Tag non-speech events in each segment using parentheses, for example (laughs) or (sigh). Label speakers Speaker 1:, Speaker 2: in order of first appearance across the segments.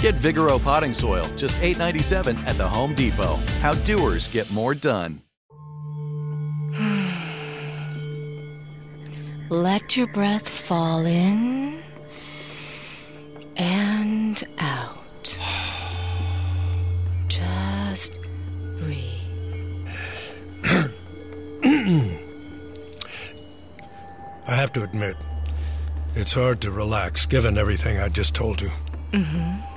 Speaker 1: Get Vigoro potting soil, just $8.97 at the Home Depot. How doers get more done. (sighs)
Speaker 2: Let your breath fall in and out. (sighs) Just breathe. (clears throat)
Speaker 3: I have to admit, it's hard to relax given everything I just told you.
Speaker 2: Mm-hmm.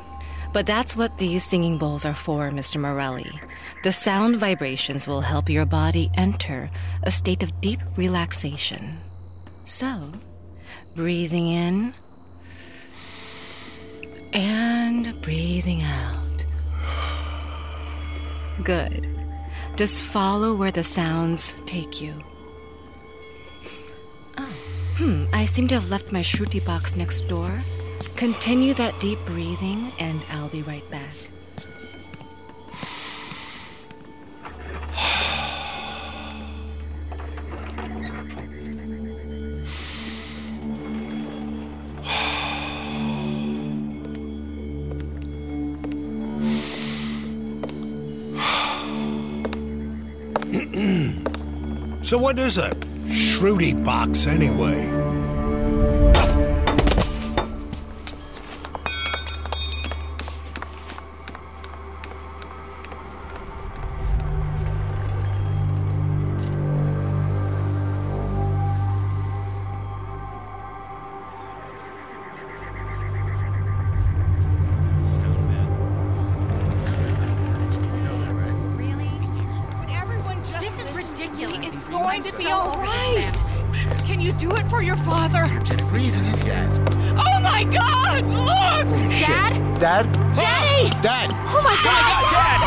Speaker 2: But that's what these singing bowls are for, Mr. Morelli. The sound vibrations will help your body enter a state of deep relaxation. So, breathing in and breathing out. Good. Just follow where the sounds take you. Oh, hmm, I seem to have left my shruti box next door. Continue that deep breathing, and I'll be right back. (sighs)
Speaker 3: So, what is a shruti box anyway?
Speaker 4: Dad?
Speaker 5: Dad? Daddy!
Speaker 4: Dad!
Speaker 5: Oh my God! Dad!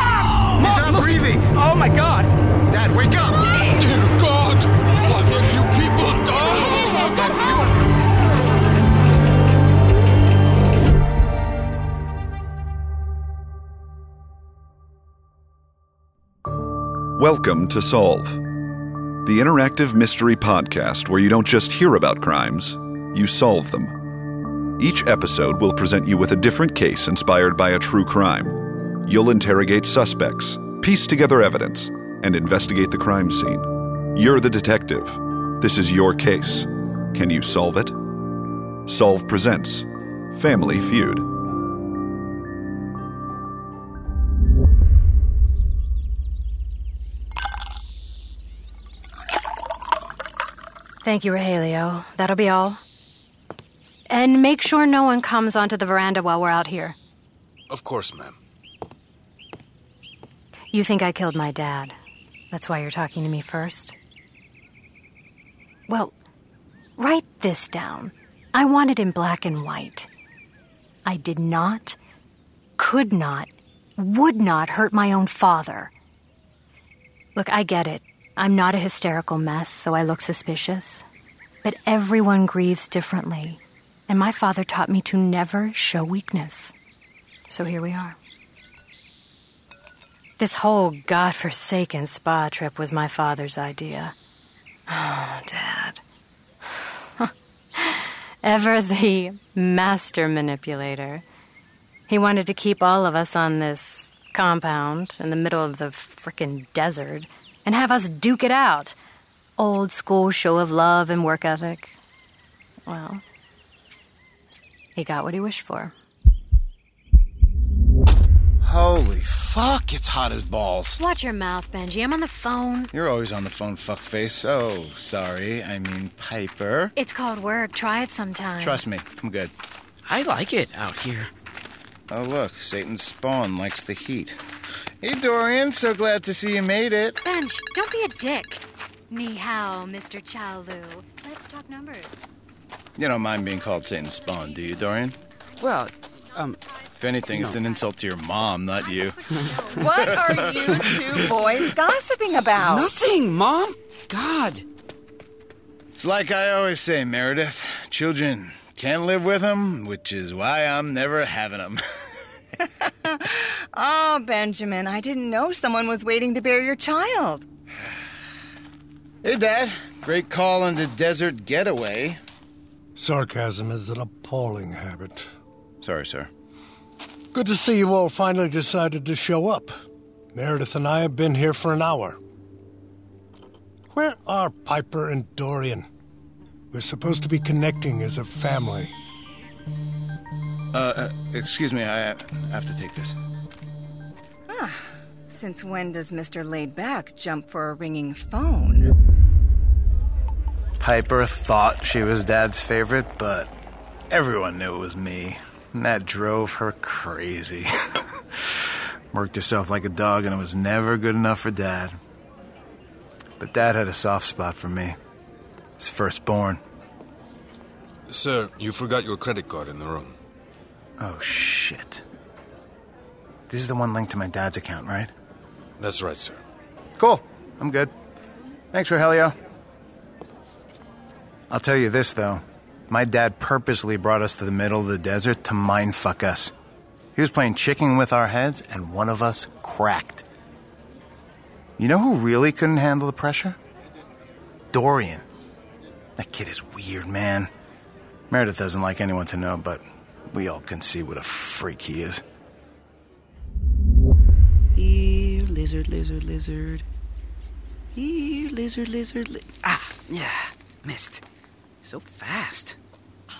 Speaker 4: He's not breathing!
Speaker 6: Oh my god!
Speaker 4: Dad, wake up!
Speaker 7: Dear God! What have you people done?
Speaker 8: Welcome to Solve, the interactive mystery podcast where you don't just hear about crimes, you solve them. Each episode will present you with a different case inspired by a true crime. You'll interrogate suspects, piece together evidence, and investigate the crime scene. You're the detective. This is your case. Can you solve it? Solve presents Family Feud.
Speaker 6: Thank you, Rogelio. That'll be all. And make sure no one comes onto the veranda while we're out here.
Speaker 7: Of course, ma'am.
Speaker 6: You think I killed my dad. That's why you're talking to me first? Well, write this down. I want it in black and white. I did not, could not, would not hurt my own father. Look, I get it. I'm not a hysterical mess, so I look suspicious. But everyone grieves differently, and my father taught me to never show weakness. So here we are. This whole godforsaken spa trip was my father's idea. Oh, Dad. (laughs) Ever the master manipulator. He wanted to keep all of us on this compound in the middle of the frickin' desert and have us duke it out. Old school show of love and work ethic. Well, he got what he wished for.
Speaker 9: Holy fuck, it's hot as balls.
Speaker 6: Watch your mouth, Benji. I'm on the phone.
Speaker 9: You're always on the phone, fuckface. Oh, sorry. I mean, Piper.
Speaker 6: It's called work. Try it sometime.
Speaker 9: Trust me, I'm good.
Speaker 10: I like it out here.
Speaker 9: Oh, look, Satan's spawn likes the heat. Hey, Dorian, so glad to see you made it.
Speaker 6: Benj, don't be a dick. Ni hao, Mr. Chaolu. Let's talk numbers.
Speaker 9: You don't mind being called Satan's spawn, do you, Dorian?
Speaker 10: Well, um.
Speaker 9: If anything,
Speaker 10: no.
Speaker 9: it's an insult to your mom, not you. (laughs)
Speaker 5: what are you two boys gossiping about?
Speaker 10: Nothing, Mom. God.
Speaker 9: It's like I always say, Meredith. Children can't live with them, which is why I'm never having them. (laughs)
Speaker 5: oh, Benjamin, I didn't know someone was waiting to bear your child.
Speaker 9: Hey, Dad. Great call on the desert getaway.
Speaker 3: Sarcasm is an appalling habit.
Speaker 9: Sorry, sir.
Speaker 3: Good to see you all finally decided to show up. Meredith and I have been here for an hour. Where are Piper and Dorian? We're supposed to be connecting as a family.
Speaker 9: Uh, uh excuse me, I have to take this.
Speaker 5: Ah, since when does Mr. Laidback jump for a ringing phone?
Speaker 9: Piper thought she was Dad's favorite, but everyone knew it was me. And that drove her crazy. (laughs) Worked herself like a dog, and it was never good enough for Dad. But Dad had a soft spot for me. His firstborn.
Speaker 7: Sir, you forgot your credit card in the room.
Speaker 9: Oh, shit. This is the one linked to my dad's account, right?
Speaker 7: That's right, sir.
Speaker 9: Cool. I'm good. Thanks, for Rogelio. I'll tell you this, though. My dad purposely brought us to the middle of the desert to mindfuck us. He was playing chicken with our heads, and one of us cracked. You know who really couldn't handle the pressure? Dorian. That kid is weird, man. Meredith doesn't like anyone to know, but we all can see what a freak he is.
Speaker 10: Here, lizard, lizard, lizard. Here, lizard, lizard, li- Ah, yeah, missed. So fast.
Speaker 5: Oh,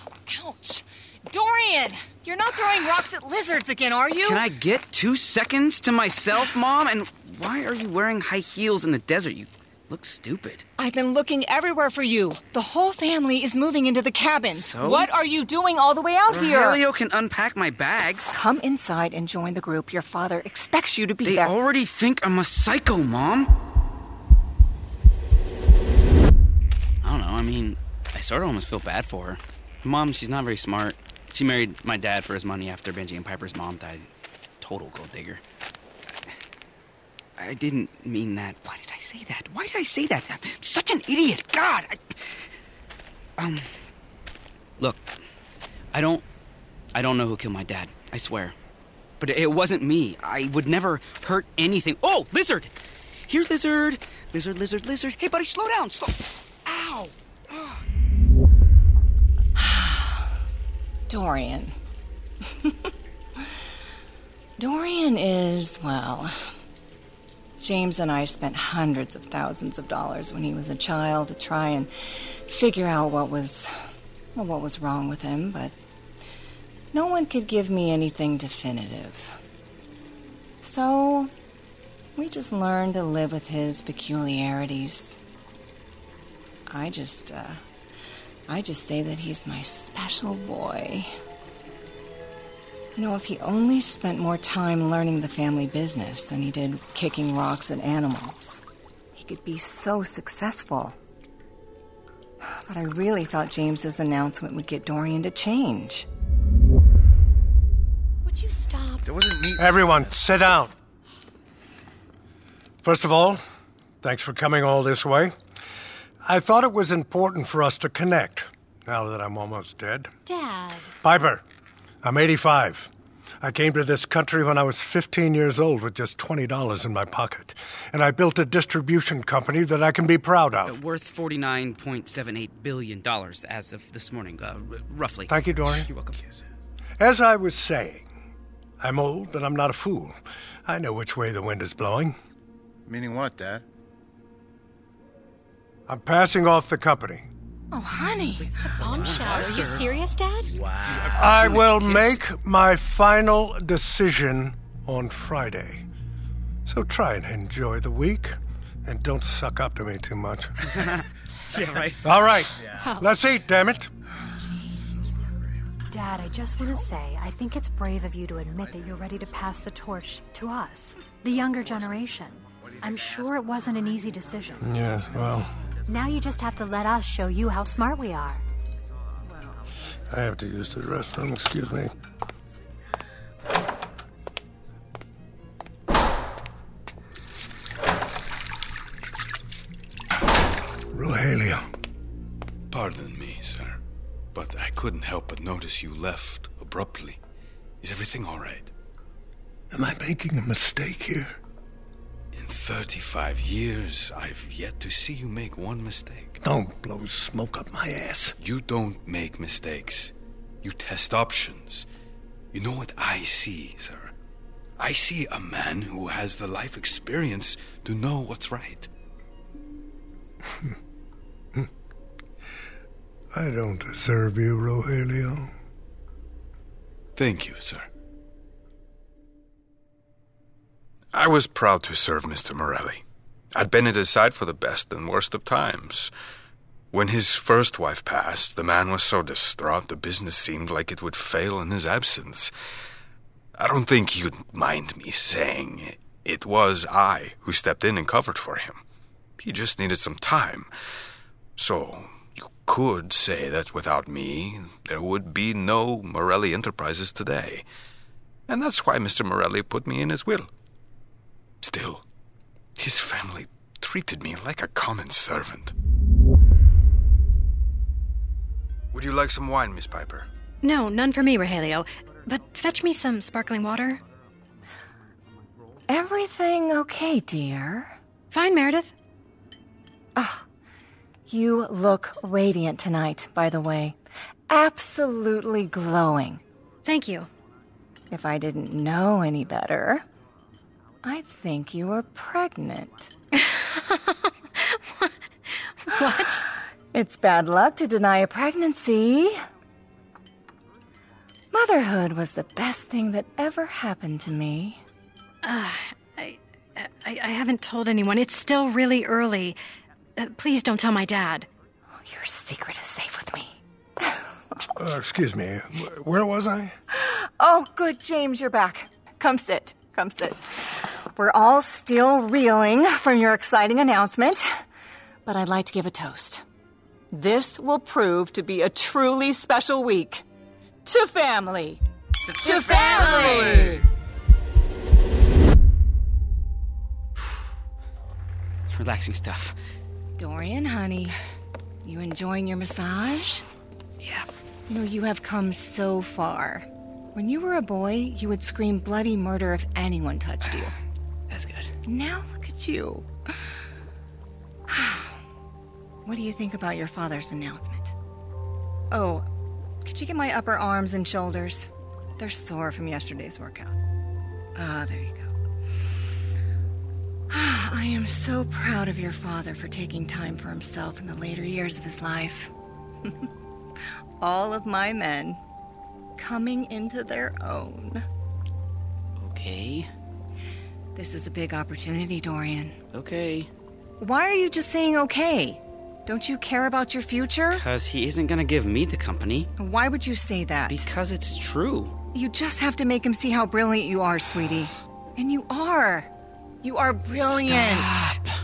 Speaker 5: ouch. Dorian, you're not throwing rocks at lizards again, are you?
Speaker 10: Can I get two seconds to myself, Mom? And why are you wearing high heels in the desert? You look stupid.
Speaker 5: I've been looking everywhere for you. The whole family is moving into the cabin.
Speaker 10: So?
Speaker 5: What are you doing all the way out here?
Speaker 10: Rogelio can unpack my bags.
Speaker 5: Come inside and join the group. Your father expects you to be
Speaker 10: They
Speaker 5: there.
Speaker 10: already think I'm a psycho, Mom. I don't know. I mean, I sort of almost feel bad for her. Mom, she's not very smart. She married my dad for his money after Benji and Piper's mom died. Total gold digger. I didn't mean that. Why did I say that? Why did I say that? I'm such an idiot. God. I, um. Look, I don't. I don't know who killed my dad. I swear. But it wasn't me. I would never hurt anything. Oh, lizard! Here, lizard. Lizard, lizard, lizard. Hey, buddy, slow down. Slow. Ow.
Speaker 5: Dorian. (laughs) Dorian is, well. James and I spent hundreds of thousands of dollars when he was a child to try and figure out what was well, what was wrong with him, but no one could give me anything definitive. So we just learned to live with his peculiarities. I just, uh, I just say that he's my special boy. You know, if he only spent more time learning the family business than he did kicking rocks at animals, he could be so successful. But I really thought James's announcement would get Dorian to change.
Speaker 6: Would you stop?
Speaker 4: There wasn't me.
Speaker 3: Everyone, sit down. First of all, thanks for coming all this way. I thought it was important for us to connect, now that I'm almost dead.
Speaker 6: Dad.
Speaker 3: Piper, I'm 85. I came to this country when I was 15 years old with just $20 in my pocket. And I built a distribution company that I can be proud
Speaker 10: Uh,
Speaker 3: of.
Speaker 10: worth $49.78 billion as of this morning, uh, r- roughly.
Speaker 3: Thank you, Dorian.
Speaker 10: You're welcome.
Speaker 3: As I was saying, I'm old, but I'm not a fool. I know which way the wind is blowing.
Speaker 4: Meaning what, Dad?
Speaker 3: I'm passing off the company.
Speaker 5: Oh, honey.
Speaker 6: It's a bombshell. Are you serious, Dad? Wow.
Speaker 3: I will make my final decision on Friday. So try and enjoy the week, and don't suck up to me too much. (laughs)
Speaker 10: yeah, right.
Speaker 3: All right, oh. let's eat, damn it.
Speaker 6: Dad, I just want to say, I think it's brave of you to admit that you're ready to pass the torch to us, the younger generation. I'm sure it wasn't an easy decision.
Speaker 3: Yeah, well,
Speaker 6: Now you just have to let us show you how smart we are.
Speaker 3: I have to use the restroom, excuse me. Rogelio.
Speaker 7: Pardon me, sir, but I couldn't help but notice you left abruptly. Is everything all right?
Speaker 3: Am I making a mistake here?
Speaker 7: In 35 years, I've yet to see you make one mistake.
Speaker 3: Don't blow smoke up my ass.
Speaker 7: You don't make mistakes. You test options. You know what I see, sir? I see a man who has the life experience to know what's right. (laughs)
Speaker 3: I don't deserve you, Rogelio.
Speaker 7: Thank you, sir. I was proud to serve Mr. Morelli. I'd been at his side for the best and worst of times. When his first wife passed, the man was so distraught the business seemed like it would fail in his absence. I don't think you'd mind me saying it was I who stepped in and covered for him. He just needed some time. So you could say that without me, there would be no Morelli Enterprises today. And that's why Mr. Morelli put me in his will. Still, his family treated me like a common servant. Would you like some wine, Miss Piper?
Speaker 6: No, none for me, Rogelio. But fetch me some sparkling water.
Speaker 5: Everything okay, dear?
Speaker 6: Fine, Meredith.
Speaker 5: Oh, you look radiant tonight, by the way. Absolutely glowing.
Speaker 6: Thank you.
Speaker 5: If I didn't know any better, I think you are pregnant. (laughs)
Speaker 6: What?
Speaker 5: It's bad luck to deny a pregnancy. Motherhood was the best thing that ever happened to me.
Speaker 6: Uh, I, I, I haven't told anyone. It's still really early. Uh, please don't tell my dad.
Speaker 5: Your secret is safe with me.
Speaker 3: Uh, excuse me, where was I? (gasps)
Speaker 5: Oh, good, James, you're back. Come sit. Come sit. We're all still reeling from your exciting announcement, but I'd like to give a toast. This will prove to be a truly special week. To family. To, family.
Speaker 10: Relaxing stuff.
Speaker 5: Dorian, honey, you enjoying your massage?
Speaker 10: Yeah.
Speaker 5: You know, you have come so far. When you were a boy, you would scream bloody murder if anyone touched you.
Speaker 10: That's good.
Speaker 5: Now look at you. (sighs) What do you think about your father's announcement? Oh, could you get my upper arms and shoulders? They're sore from yesterday's workout. Ah, there you go. (sighs) I am so proud of your father for taking time for himself in the later years of his life. (laughs) All of my men coming into their own.
Speaker 10: Okay.
Speaker 5: This is a big opportunity, Dorian.
Speaker 10: Okay.
Speaker 5: Why are you just saying okay? Don't you care about your future?
Speaker 10: Because he isn't gonna give me the company.
Speaker 5: Why would you say that?
Speaker 10: Because it's true.
Speaker 5: You just have to make him see how brilliant you are, sweetie. And you are. You are brilliant.
Speaker 10: Stop.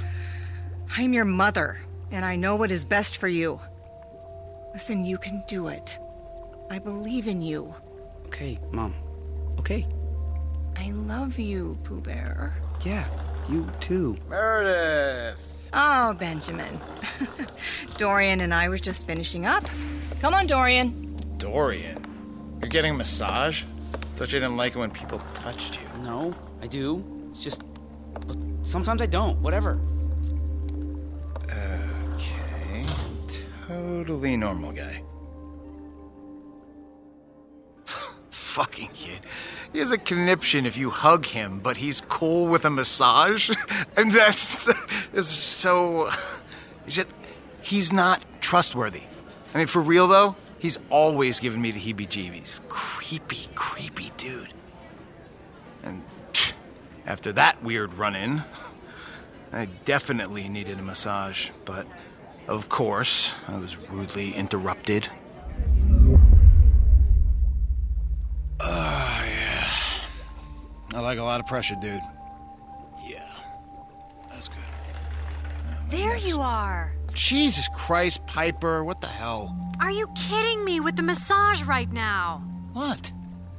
Speaker 5: I'm your mother, and I know what is best for you. Listen, you can do it. I believe in you.
Speaker 10: Okay, Mom. Okay.
Speaker 5: I love you, Pooh Bear.
Speaker 10: Yeah, you too.
Speaker 9: Meredith!
Speaker 5: Oh, Benjamin. (laughs) Dorian and I were just finishing up. Come on, Dorian.
Speaker 9: Dorian? You're getting a massage? Thought you didn't like it when people touched you.
Speaker 10: No, I do. It's just. but Sometimes I don't. Whatever.
Speaker 9: Okay. Totally normal guy. Fucking kid. He has a conniption if you hug him, but he's cool with a massage? (laughs) and that's. It's so. Just, he's not trustworthy. I mean, for real though, he's always given me the heebie jeebies. Creepy, creepy dude. And (sniffs) after that weird run in, I definitely needed a massage, but of course, I was rudely interrupted. Oh, yeah. I like a lot of pressure, dude. Yeah. That's good.
Speaker 6: There you are.
Speaker 9: Jesus Christ, Piper, what the hell?
Speaker 6: Are you kidding me with the massage right now?
Speaker 9: What?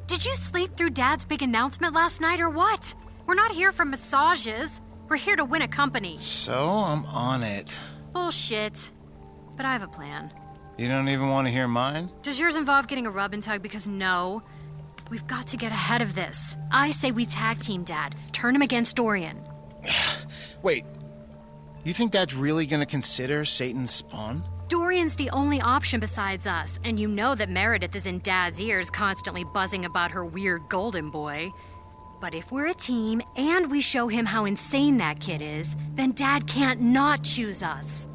Speaker 6: Did you sleep through Dad's big announcement last night or what? We're not here for massages. We're here to win a company.
Speaker 9: So, I'm on it.
Speaker 6: Bullshit. But I have a plan.
Speaker 9: You don't even want to hear mine?
Speaker 6: Does yours involve getting a rub and tug? Because no. We've got to get ahead of this. I say we tag team Dad. Turn him against Dorian. (sighs)
Speaker 9: Wait. You think Dad's really gonna consider Satan's spawn?
Speaker 6: Dorian's the only option besides us, and you know that Meredith is in Dad's ears constantly buzzing about her weird golden boy. But if we're a team and we show him how insane that kid is, then Dad can't not choose us.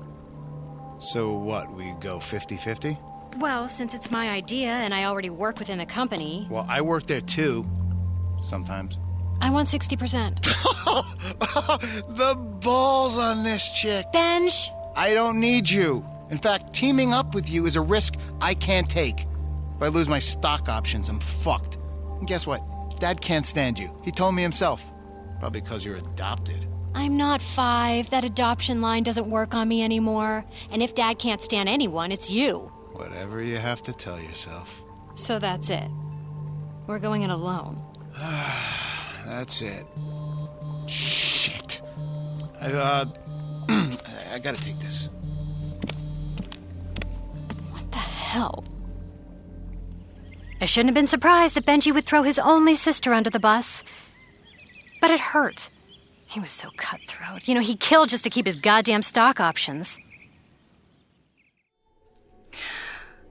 Speaker 9: So what, we go 50 50?
Speaker 6: Well, since it's my idea and I already work within the company,
Speaker 9: Well, I work there too. Sometimes.
Speaker 6: I want 60%. (laughs)
Speaker 9: the balls on this chick.
Speaker 6: Benj!
Speaker 9: I don't need you. In fact, teaming up with you is a risk I can't take. If I lose my stock options, I'm fucked. And guess what? Dad can't stand you. He told me himself. Probably because you're adopted.
Speaker 6: I'm not five. That adoption line doesn't work on me anymore. And if Dad can't stand anyone, it's you.
Speaker 9: Whatever you have to tell yourself.
Speaker 6: So that's it. We're going it alone. (sighs)
Speaker 9: That's it. Shit. I, uh, (clears throat) I gotta take this.
Speaker 6: What the hell? I shouldn't have been surprised that Benji would throw his only sister under the bus. But it hurt. He was so cutthroat. You know, he killed just to keep his goddamn stock options.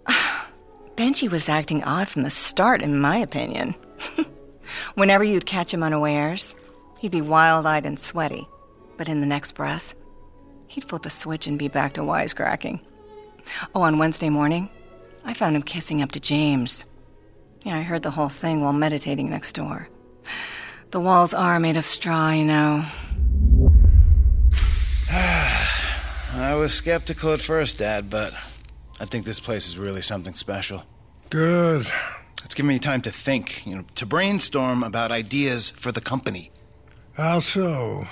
Speaker 6: (sighs)
Speaker 5: Benji was acting odd from the start, in my opinion. (laughs) Whenever you'd catch him unawares, he'd be wild eyed and sweaty. But in the next breath, he'd flip a switch and be back to wisecracking. Oh, on Wednesday morning, I found him kissing up to James. Yeah, I heard the whole thing while meditating next door. The walls are made of straw, you know. (sighs)
Speaker 9: I was skeptical at first, Dad, but I think this place is really something special.
Speaker 3: Good.
Speaker 9: It's given me time to think, you know, to brainstorm about ideas for the company.
Speaker 3: How so?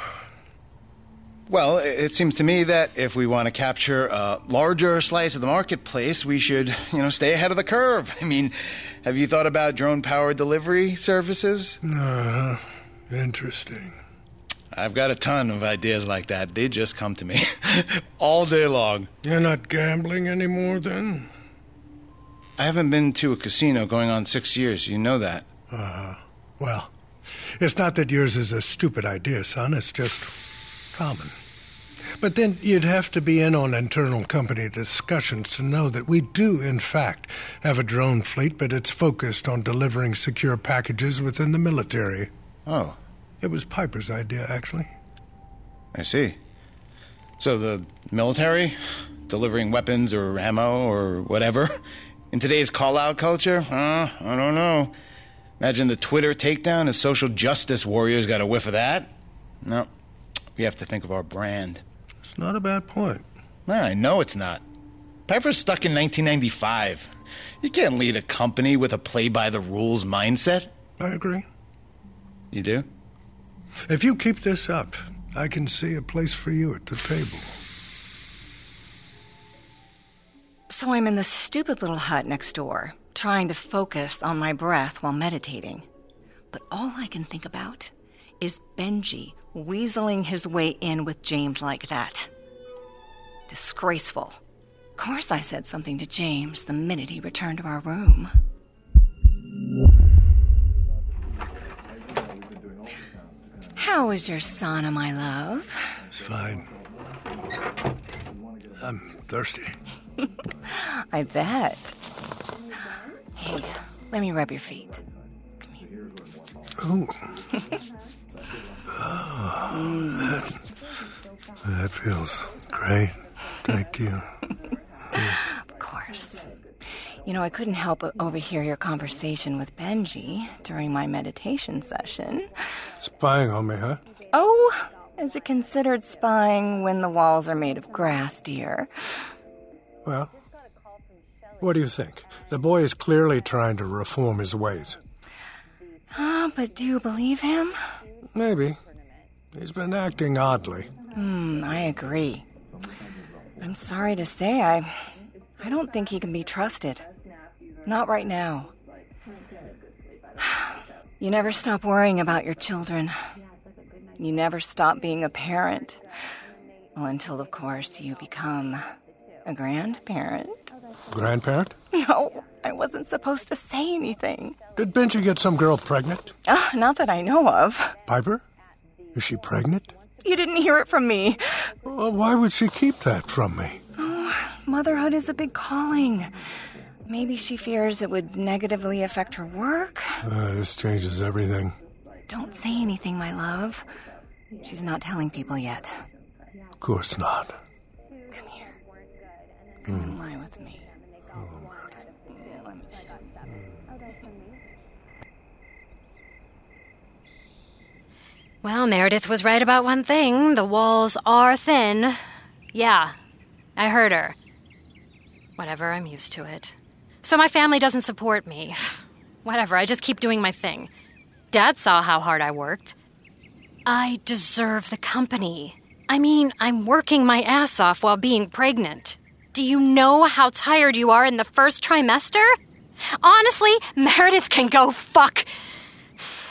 Speaker 9: Well, it seems to me that if we want to capture a larger slice of the marketplace, we should, you know, stay ahead of the curve. (laughs) I mean, have you thought about drone powered delivery services?
Speaker 3: Uh, interesting.
Speaker 9: I've got a ton of ideas like that. They just come to me (laughs) all day long.
Speaker 3: You're not gambling anymore then?
Speaker 9: I haven't been to a casino going on six years. You know that.
Speaker 3: Uh. Well, it's not that yours is a stupid idea, son. It's just common. But then you'd have to be in on internal company discussions to know that we do, in fact, have a drone fleet, but it's focused on delivering secure packages within the military.
Speaker 9: Oh,
Speaker 3: It was Piper's idea, actually.
Speaker 9: I see. So the military, delivering weapons or ammo or whatever, (laughs) in today's call-out culture, uh, I don't know. Imagine the Twitter takedown if social justice warriors got a whiff of that. No, we have to think of our brand.
Speaker 3: It's not a bad point.
Speaker 9: Nah, I know it's not. Piper's stuck in 1995. You can't lead a company with a play by the rules mindset.
Speaker 3: I agree.
Speaker 9: You do?
Speaker 3: If you keep this up, I can see a place for you at the table.
Speaker 5: So I'm in the stupid little hut next door, trying to focus on my breath while meditating. But all I can think about is Benji weaseling his way in with James like that. Disgraceful. Of course, I said something to James the minute he returned to our room. How is your sauna, my love?
Speaker 3: It's fine. I'm thirsty. (laughs)
Speaker 5: I bet. Hey, let me rub your feet.
Speaker 3: Ooh. Oh, that, that feels great. Thank you. (laughs)
Speaker 5: Of course. You know, I couldn't help but overhear your conversation with Benji during my meditation session.
Speaker 3: Spying on me, huh?
Speaker 5: Oh, is it considered spying when the walls are made of grass, dear?
Speaker 3: Well, what do you think? The boy is clearly trying to reform his ways.
Speaker 5: Ah, but do you believe him?
Speaker 3: Maybe. He's been acting oddly.
Speaker 5: Hmm, I agree. I'm sorry to say, I. I don't think he can be trusted. Not right now. You never stop worrying about your children. You never stop being a parent. Well, until, of course, you become a grandparent.
Speaker 3: Grandparent?
Speaker 5: No, I wasn't supposed to say anything.
Speaker 3: Did Benji get some girl pregnant?
Speaker 5: Ah, not that I know of.
Speaker 3: Piper? Is she pregnant?
Speaker 5: You didn't hear it from me.
Speaker 3: Well, why would she keep that from me?
Speaker 5: Oh, motherhood is a big calling. Maybe she fears it would negatively affect her work.
Speaker 3: Uh, this changes everything.
Speaker 5: Don't say anything, my love. She's not telling people yet.
Speaker 3: Of course not.
Speaker 5: Come here. Come and lie with me. Let me show
Speaker 6: Well, Meredith was right about one thing. The walls are thin. Yeah, I heard her. Whatever, I'm used to it. So my family doesn't support me. (sighs) Whatever, I just keep doing my thing. Dad saw how hard I worked. I deserve the company. I mean, I'm working my ass off while being pregnant. Do you know how tired you are in the first trimester? Honestly, (laughs) Meredith can go fuck. (sighs)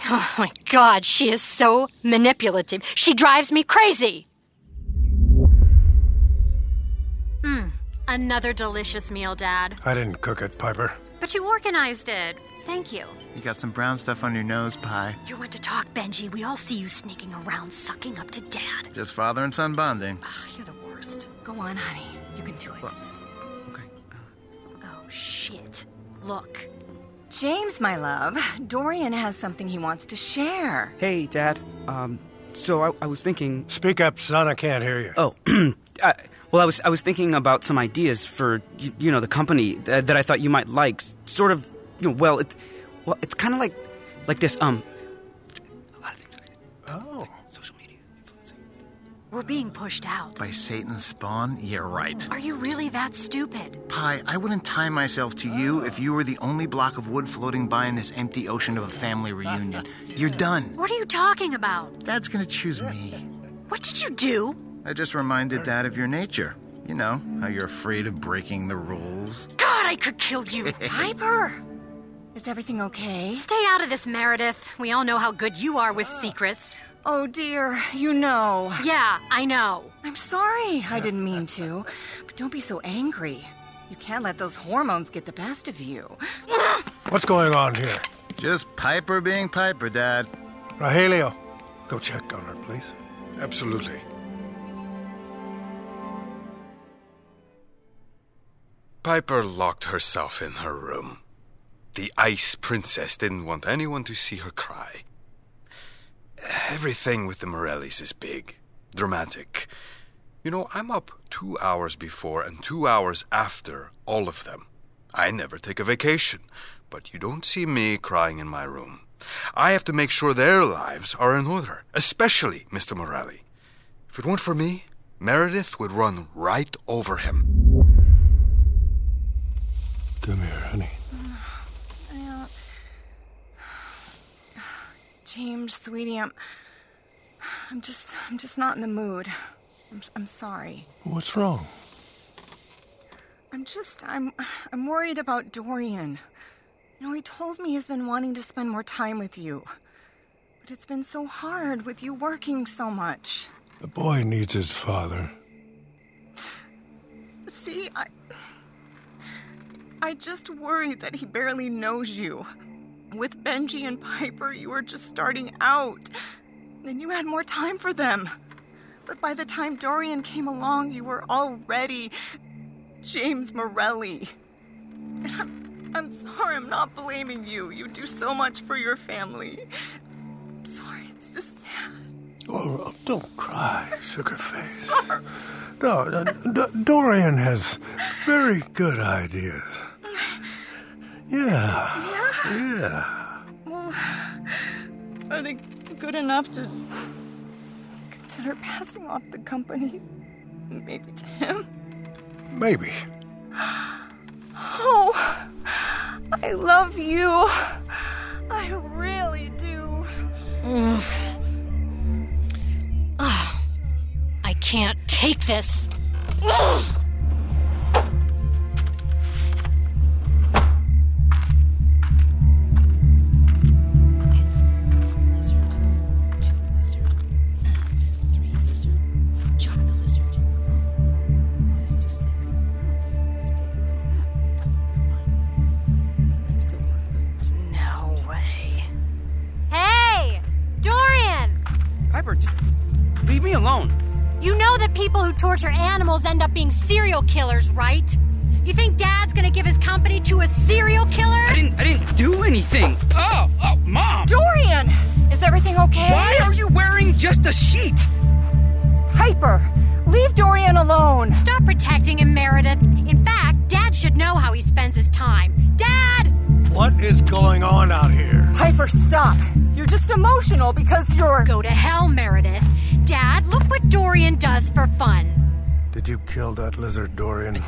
Speaker 6: Oh my god, she is so manipulative. She drives me crazy. Another delicious meal, Dad.
Speaker 3: I didn't cook it, Piper.
Speaker 6: But you organized it. Thank you.
Speaker 9: You got some brown stuff on your nose, Pie.
Speaker 6: You want to talk, Benji? We all see you sneaking around, sucking up to Dad.
Speaker 9: Just father and son bonding.
Speaker 6: Ugh, you're the worst. Go on, honey. You can do it.
Speaker 9: Okay.
Speaker 6: Oh, shit. Look.
Speaker 5: James, my love, Dorian has something he wants to share.
Speaker 10: Hey, Dad. Um, so I, I was thinking.
Speaker 3: Speak up, son. I can't hear you.
Speaker 10: Oh, (clears throat) I, well, I was I was thinking about some ideas for you, you know the company that, that I thought you might like. Sort of, you know, well, it, well, it's kind of like like this. Um,
Speaker 3: Oh. Social media. influencing.
Speaker 6: We're being pushed out.
Speaker 9: By Satan's spawn? You're right.
Speaker 6: Are you really that stupid?
Speaker 9: Pie, I wouldn't tie myself to you if you were the only block of wood floating by in this empty ocean of a family reunion. You're done.
Speaker 6: What are you talking about?
Speaker 9: Dad's gonna choose me.
Speaker 6: What did you do?
Speaker 9: I just reminded Dad of your nature. You know, how you're afraid of breaking the rules.
Speaker 6: God, I could kill you. (laughs)
Speaker 5: Piper! Is everything okay?
Speaker 6: Stay out of this, Meredith. We all know how good you are with uh, secrets.
Speaker 5: Oh dear, you know.
Speaker 6: Yeah, I know.
Speaker 5: I'm sorry. I didn't mean to. But don't be so angry. You can't let those hormones get the best of you.
Speaker 3: What's going on here?
Speaker 9: Just Piper being Piper, Dad.
Speaker 3: Rogelio, go check on her, please.
Speaker 4: Absolutely.
Speaker 7: Piper locked herself in her room. The ice princess didn't want anyone to see her cry. Everything with the Morellis is big, dramatic. You know, I'm up two hours before and two hours after all of them. I never take a vacation, but you don't see me crying in my room. I have to make sure their lives are in order, especially Mr. Morelli. If it weren't for me, Meredith would run right over him.
Speaker 3: Come here, honey.
Speaker 5: I, (sighs) James, sweetie, I'm. I'm just. I'm just not in the mood. I'm, I'm sorry.
Speaker 3: What's wrong?
Speaker 5: I'm just. I'm. I'm worried about Dorian. You know, he told me he's been wanting to spend more time with you. But it's been so hard with you working so much.
Speaker 3: The boy needs his father.
Speaker 5: See, I. I just worry that he barely knows you. With Benji and Piper, you were just starting out. And you had more time for them. But by the time Dorian came along, you were already James Morelli. And I'm, I'm sorry, I'm not blaming you. You do so much for your family. I'm sorry, it's just sad.
Speaker 3: Oh, don't cry, sugar face. No, uh, D- Dorian has very good ideas. Yeah. Yeah.
Speaker 5: Well, are they good enough to consider passing off the company? Maybe to him?
Speaker 3: Maybe.
Speaker 5: Oh, I love you. I really do.
Speaker 6: Ugh. Ah, I can't take this. Ugh.
Speaker 10: Piper, just leave me alone.
Speaker 6: You know that people who torture animals end up being serial killers, right? You think Dad's gonna give his company to a serial killer?
Speaker 10: I didn't. I didn't do anything. Oh, oh, oh, mom.
Speaker 5: Dorian! Is everything okay?
Speaker 10: Why are you wearing just a sheet?
Speaker 5: Piper, leave Dorian alone.
Speaker 6: Stop protecting him, Meredith. In fact, Dad should know how he spends his time. Dad!
Speaker 3: What is going on out here?
Speaker 5: Piper, stop. You're just emotional because you're.
Speaker 6: Go to hell, Meredith. Dad, look what Dorian does for fun.
Speaker 3: Did you kill that lizard, Dorian?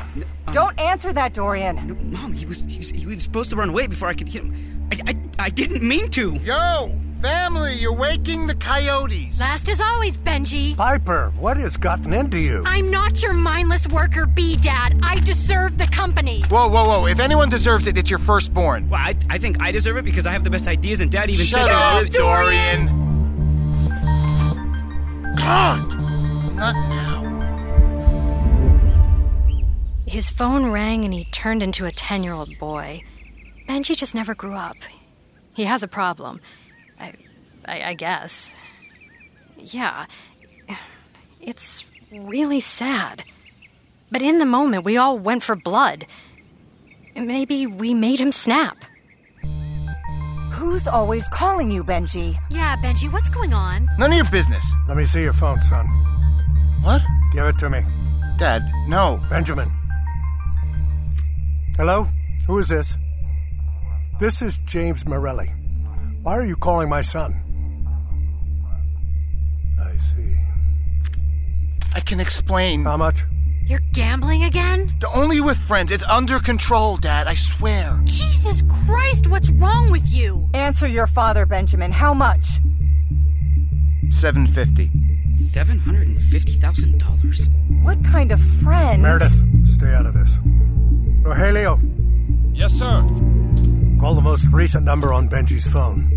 Speaker 5: Don't um, answer that, Dorian.
Speaker 10: Mom, he was, he was he was supposed to run away before I could hit him. I, I, I didn't mean to.
Speaker 9: Yo, family, you're waking the coyotes.
Speaker 6: Last as always, Benji.
Speaker 3: Piper, what has gotten into you?
Speaker 6: I'm not your mindless worker bee, Dad. I deserve the company.
Speaker 9: Whoa, whoa, whoa. If anyone deserves it, it's your firstborn.
Speaker 10: Well, I, I think I deserve it because I have the best ideas, and Dad even
Speaker 9: Shut
Speaker 10: said
Speaker 9: up,
Speaker 10: that-
Speaker 9: Dorian. God, not now.
Speaker 6: His phone rang and he turned into a 10 year old boy. Benji just never grew up. He has a problem. I, I, I guess. Yeah. It's really sad. But in the moment, we all went for blood. Maybe we made him snap.
Speaker 5: Who's always calling you, Benji?
Speaker 6: Yeah, Benji, what's going on?
Speaker 9: None of your business.
Speaker 3: Let me see your phone, son.
Speaker 9: What?
Speaker 3: Give it to me.
Speaker 9: Dad, no.
Speaker 3: Benjamin. Hello? Who is this? This is James Morelli. Why are you calling my son? I see.
Speaker 9: I can explain.
Speaker 3: How much?
Speaker 6: You're gambling again?
Speaker 9: Only with friends. It's under control, Dad. I swear.
Speaker 6: Jesus Christ, what's wrong with you?
Speaker 5: Answer your father, Benjamin. How much?
Speaker 9: 750.
Speaker 10: Seven hundred and fifty thousand dollars.
Speaker 5: What kind of friends?
Speaker 3: Meredith, stay out of this. Rogelio,
Speaker 7: Yes, sir.
Speaker 3: Call the most recent number on Benji's phone.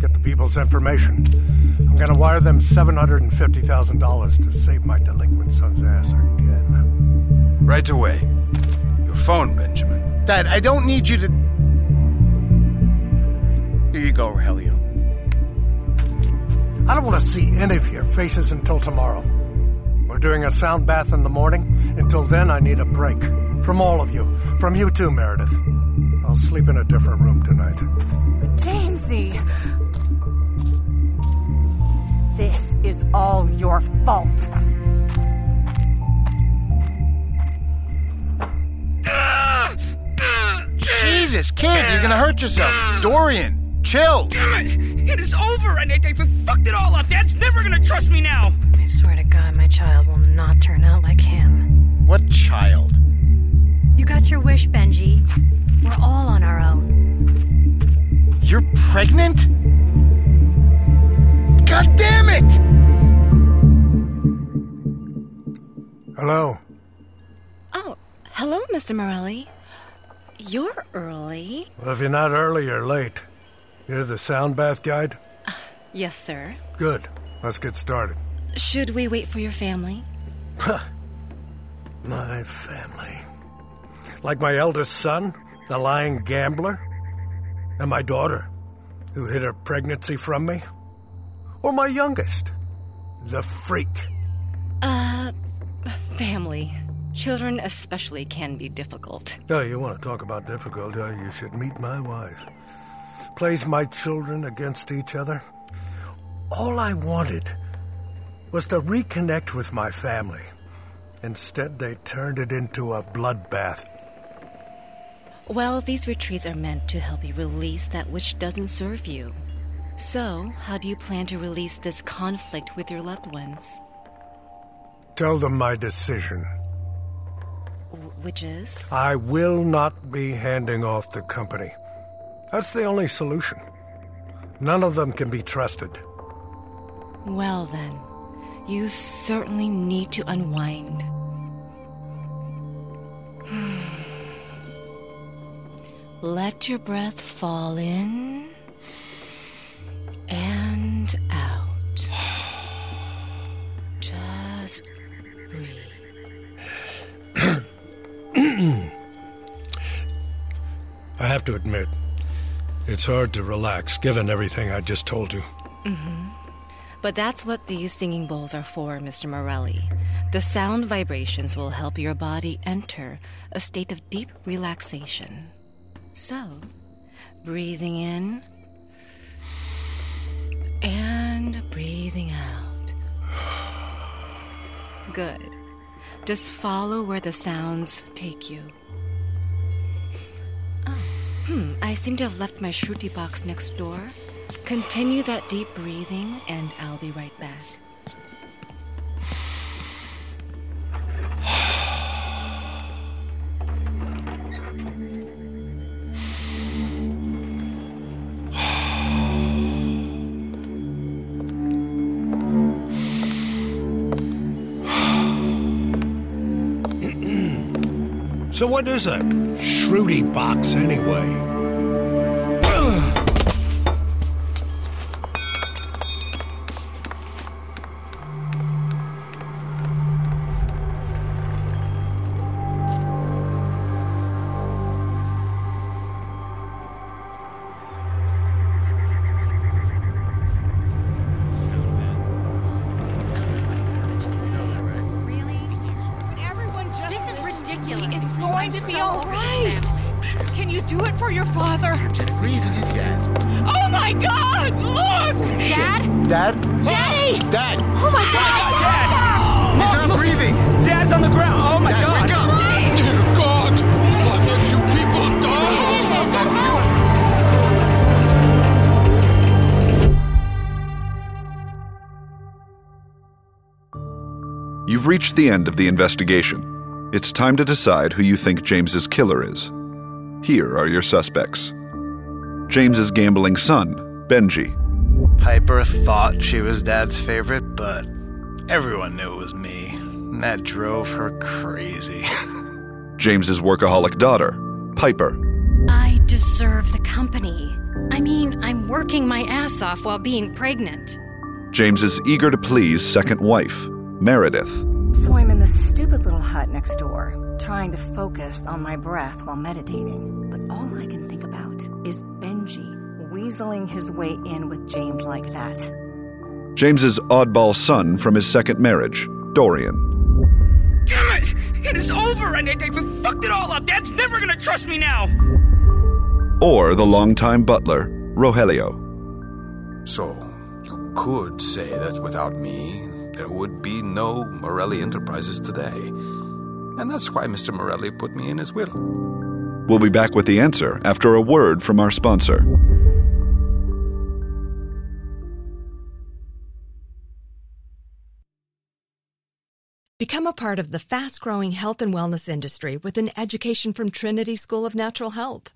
Speaker 3: Get the people's information. I'm gonna wire them $750,000 to save my delinquent son's ass again.
Speaker 7: Right away. Your phone, Benjamin.
Speaker 9: Dad, I don't need you to. Here you go, Rogelio.
Speaker 3: I don't want to see any of your faces until tomorrow. We're doing a sound bath in the morning. Until then, I need a break. From all of you. From you too, Meredith. I'll sleep in a different room tonight.
Speaker 5: Jamesy. This is all your fault.
Speaker 9: Jesus, kid, you're gonna hurt yourself. Dorian, chill.
Speaker 10: Damn it! It is over, and I, I fucked it all up. Dad's never gonna trust me now.
Speaker 6: I swear to God, my child will not turn out like him.
Speaker 9: What child?
Speaker 6: You got your wish, Benji. We're all on our own.
Speaker 9: You're pregnant? God damn it!
Speaker 3: Hello.
Speaker 2: Oh, hello, Mr. Morelli. You're early.
Speaker 3: Well, if you're not early, you're late. You're the sound bath guide?
Speaker 2: Uh, yes, sir.
Speaker 3: Good. Let's get started.
Speaker 2: Should we wait for your family? (laughs)
Speaker 3: My family. Like my eldest son, the lying gambler? And my daughter, who hid her pregnancy from me? Or my youngest, the freak?
Speaker 2: Uh, family. Children, especially, can be difficult.
Speaker 3: Oh, you want to talk about difficult? Uh, you should meet my wife. Plays my children against each other. All I wanted was to reconnect with my family. Instead, they turned it into a bloodbath.
Speaker 2: Well, these retreats are meant to help you release that which doesn't serve you. So, how do you plan to release this conflict with your loved ones?
Speaker 3: Tell them my decision.
Speaker 2: W- which is?
Speaker 3: I will not be handing off the company. That's the only solution. None of them can be trusted.
Speaker 2: Well, then, you certainly need to unwind. Let your breath fall in and out. Just breathe. (clears throat)
Speaker 3: I have to admit, it's hard to relax given everything I just told you.
Speaker 2: Mm-hmm. But that's what these singing bowls are for, Mr. Morelli. The sound vibrations will help your body enter a state of deep relaxation. So, breathing in and breathing out. Good. Just follow where the sounds take you. Oh, hmm, I seem to have left my shruti box next door. Continue that deep breathing, and I'll be right back.
Speaker 3: So, what is a Shruti box anyway?
Speaker 10: The
Speaker 8: end of the investigation. It's time to decide who you think James's killer is. Here are your suspects James's gambling son, Benji.
Speaker 9: Piper thought she was Dad's favorite, but everyone knew it was me. And that drove her crazy. (laughs)
Speaker 8: James's workaholic daughter, Piper.
Speaker 6: I deserve the company. I mean, I'm working my ass off while being pregnant.
Speaker 8: James's eager to please second wife, Meredith.
Speaker 5: So I'm in the stupid little hut next door, trying to focus on my breath while meditating. But all I can think about is Benji weaseling his way in with James like that.
Speaker 8: James's oddball son from his second marriage, Dorian.
Speaker 10: Damn it! It is over and they, they fucked it all up! Dad's never gonna trust me now!
Speaker 8: Or the longtime butler, Rogelio.
Speaker 7: So, you could say that without me, there would be no Morelli Enterprises today. And that's why Mr. Morelli put me in his will.
Speaker 8: We'll be back with the answer after a word from our sponsor.
Speaker 11: Become a part of the fast growing health and wellness industry with an education from Trinity School of Natural Health.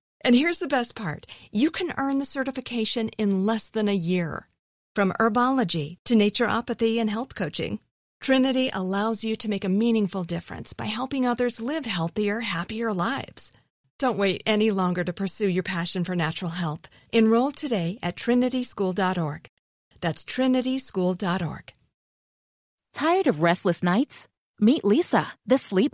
Speaker 11: and here's the best part you can earn the certification in less than a year. From herbology to naturopathy and health coaching, Trinity allows you to make a meaningful difference by helping others live healthier, happier lives. Don't wait any longer to pursue your passion for natural health. Enroll today at trinityschool.org. That's trinityschool.org.
Speaker 12: Tired of restless nights? Meet Leesa, the sleep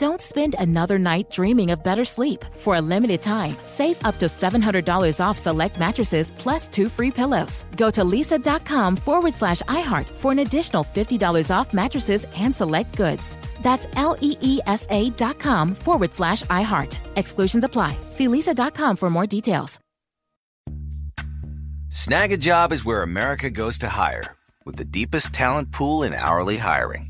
Speaker 12: Don't spend another night dreaming of better sleep. For a limited time, save up to $700 off select mattresses plus two free pillows. Go to leesa.com forward slash iHeart for an additional $50 off mattresses and select goods. That's L E E S A dot com forward slash iHeart. Exclusions apply. See leesa.com for more details.
Speaker 13: Snagajob is where America goes to hire, with the deepest talent pool in hourly hiring.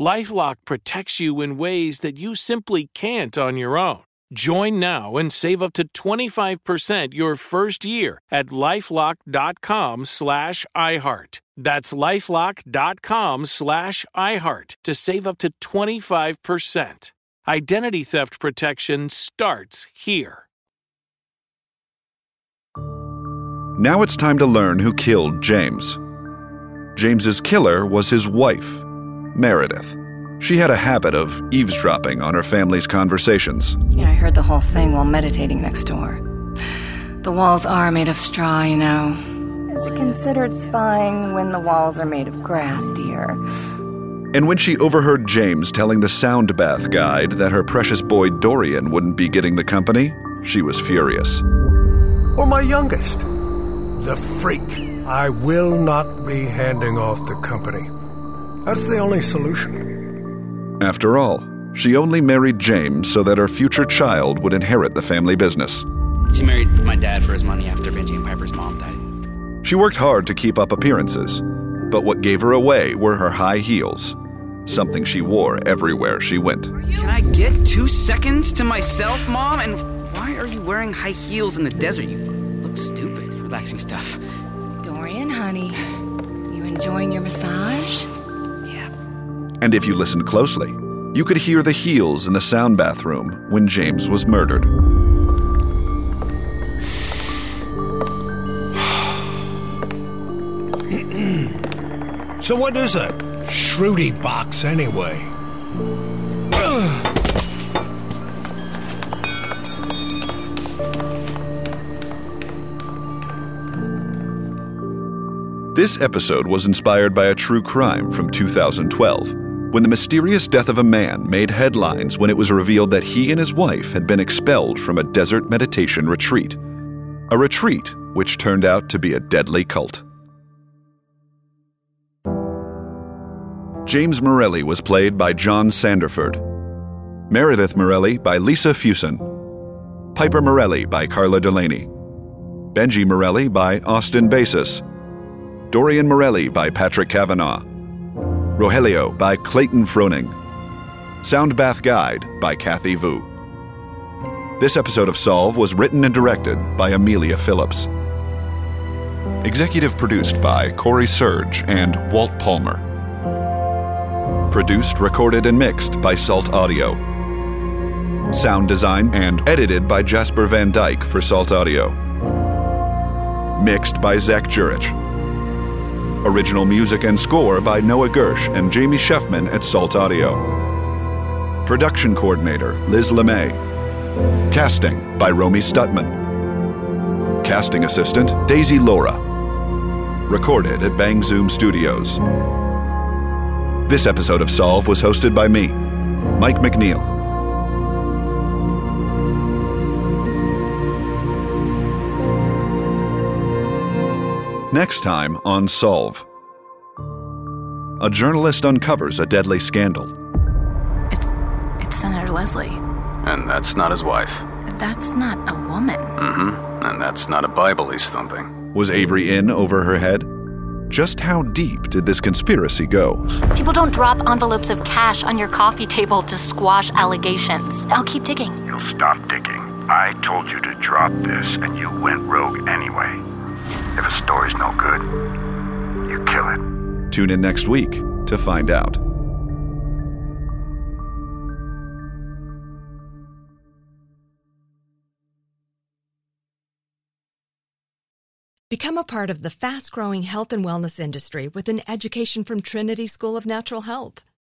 Speaker 14: Lifelock protects you in ways that you simply can't on your own. Join now and save up to 25% your first year at lifelock.com slash iHeart. That's lifelock.com slash iHeart to save up to 25%. Identity theft protection starts here.
Speaker 8: Now it's time to learn who killed James. James's killer was his wife, Meredith. She had a habit of eavesdropping on her family's conversations.
Speaker 5: Yeah, I heard the whole thing while meditating next door. The walls are made of straw, you know. Is it considered spying when the walls are made of grass, dear?
Speaker 8: And when she overheard James telling the sound bath guide that her precious boy Dorian wouldn't be getting the company, she was furious.
Speaker 3: Or my youngest, the freak. I will not be handing off the company. That's the only solution.
Speaker 8: After all, she only married James so that her future child would inherit the family business.
Speaker 10: She married my dad for his money after Benji and Piper's mom died.
Speaker 8: She worked hard to keep up appearances, But what gave her away were her high heels, something she wore everywhere she went.
Speaker 10: Can I get two seconds to myself, Mom? And why are you wearing high heels in the desert? You look stupid. Relaxing stuff.
Speaker 5: Dorian, honey, you enjoying your massage?
Speaker 8: And if you listened closely, you could hear the heels in the sound bathroom when James was murdered. (sighs)
Speaker 3: So what is a Shruti box anyway?
Speaker 8: This episode was inspired by a true crime from 2012, when the mysterious death of a man made headlines when it was revealed that he and his wife had been expelled from a desert meditation retreat. A retreat which turned out to be a deadly cult. James Morelli was played by John Sanderford, Meredith Morelli by Lisa Fuson, Piper Morelli by Carla Delaney, Benji Morelli by Austin Basis, Dorian Morelli by Patrick Kavanaugh, Rogelio by Clayton Froning, Sound Bath Guide by Kathy Vu. This episode of Solve was written and directed by Amelia Phillips. Executive produced by Corey Surge and Walt Palmer. Produced, recorded, and mixed by Salt Audio. Sound design and edited by Jasper Van Dyke for Salt Audio. Mixed by Zach Jurich. Original music and score by Noah Gersh and Jamie Sheffman at Salt Audio. Production coordinator Liz LeMay. Casting by Romy Stutman. Casting assistant Daisy Laura. Recorded at Bang Zoom Studios. This episode of Solve was hosted by me, Mike McNeil. Next time on Solve. A journalist uncovers a deadly scandal.
Speaker 15: It's it's Senator Leslie.
Speaker 7: And that's not his wife.
Speaker 15: That's not a woman.
Speaker 7: Mm-hmm. And that's not a Bible he's thumping.
Speaker 8: Was Avery in over her head? Just how deep did this conspiracy go?
Speaker 6: People don't drop envelopes of cash on your coffee table to squash allegations. I'll keep digging.
Speaker 16: You'll stop digging. I told you to drop this, and you went rogue anyway. If a story's no good, you kill it.
Speaker 8: Tune in next week to find out.
Speaker 11: Become a part of the fast growing health and wellness industry with an education from Trinity School of Natural Health.